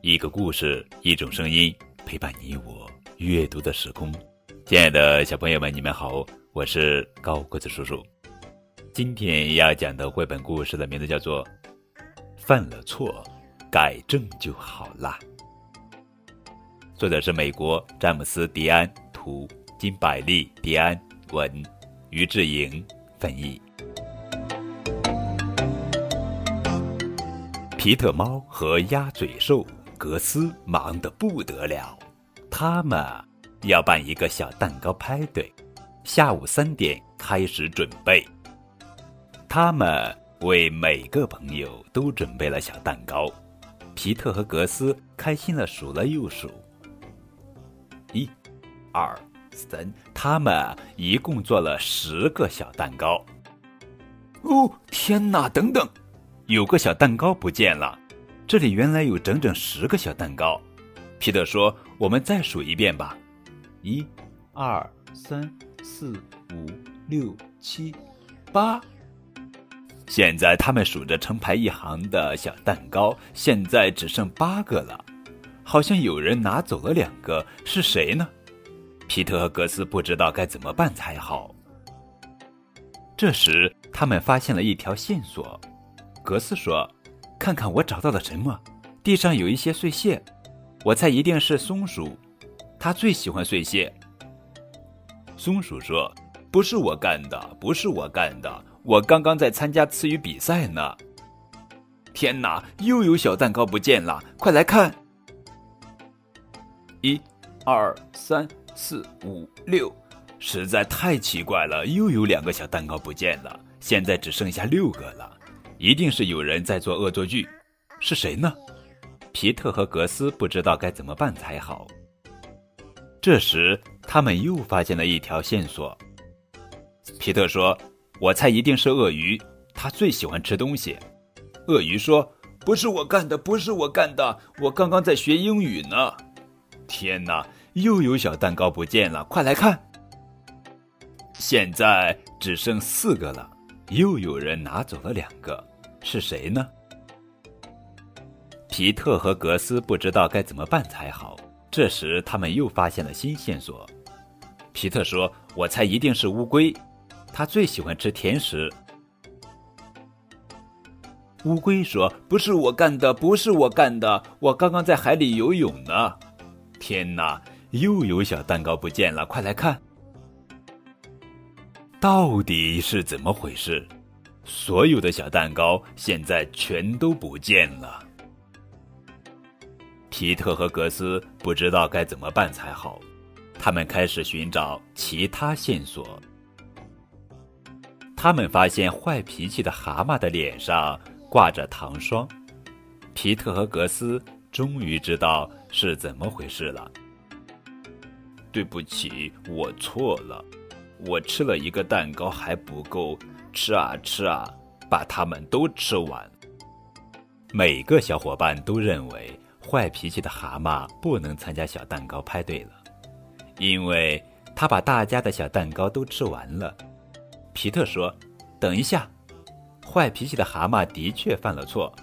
一个故事，一种声音，陪伴你我阅读的时空。亲爱的小朋友们，你们好，我是高个子叔叔。今天要讲的绘本故事的名字叫做《犯了错，改正就好啦》。作者是美国詹姆斯·迪安，图金百利·迪安，文于志莹翻译。皮特猫和鸭嘴兽格斯忙得不得了，他们要办一个小蛋糕派对，下午三点开始准备。他们为每个朋友都准备了小蛋糕。皮特和格斯开心的数了又数，一、二、三，他们一共做了十个小蛋糕。哦，天哪！等等。有个小蛋糕不见了，这里原来有整整十个小蛋糕。皮特说：“我们再数一遍吧，一、二、三、四、五、六、七、八。”现在他们数着成排一行的小蛋糕，现在只剩八个了，好像有人拿走了两个，是谁呢？皮特和格斯不知道该怎么办才好。这时，他们发现了一条线索。格斯说：“看看我找到了什么？地上有一些碎屑，我猜一定是松鼠，它最喜欢碎屑。”松鼠说：“不是我干的，不是我干的，我刚刚在参加词语比赛呢。”天哪，又有小蛋糕不见了！快来看！一、二、三、四、五、六，实在太奇怪了，又有两个小蛋糕不见了，现在只剩下六个了。一定是有人在做恶作剧，是谁呢？皮特和格斯不知道该怎么办才好。这时，他们又发现了一条线索。皮特说：“我猜一定是鳄鱼，他最喜欢吃东西。”鳄鱼说：“不是我干的，不是我干的，我刚刚在学英语呢。”天哪，又有小蛋糕不见了，快来看！现在只剩四个了。又有人拿走了两个，是谁呢？皮特和格斯不知道该怎么办才好。这时，他们又发现了新线索。皮特说：“我猜一定是乌龟，它最喜欢吃甜食。”乌龟说：“不是我干的，不是我干的，我刚刚在海里游泳呢。”天哪，又有小蛋糕不见了，快来看！到底是怎么回事？所有的小蛋糕现在全都不见了。皮特和格斯不知道该怎么办才好，他们开始寻找其他线索。他们发现坏脾气的蛤蟆的脸上挂着糖霜。皮特和格斯终于知道是怎么回事了。对不起，我错了。我吃了一个蛋糕还不够，吃啊吃啊，把它们都吃完。每个小伙伴都认为坏脾气的蛤蟆不能参加小蛋糕派对了，因为他把大家的小蛋糕都吃完了。皮特说：“等一下，坏脾气的蛤蟆的确犯了错，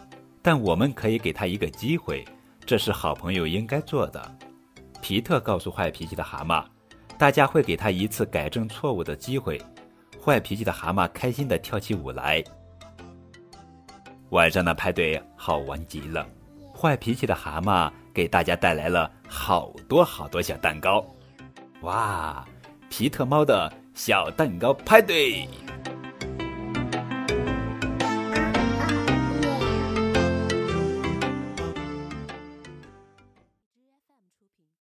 但我们可以给他一个机会，这是好朋友应该做的。”皮特告诉坏脾气的蛤蟆。大家会给他一次改正错误的机会。坏脾气的蛤蟆开心地跳起舞来。晚上的派对好玩极了。坏脾气的蛤蟆给大家带来了好多好多小蛋糕。哇！皮特猫的小蛋糕派对。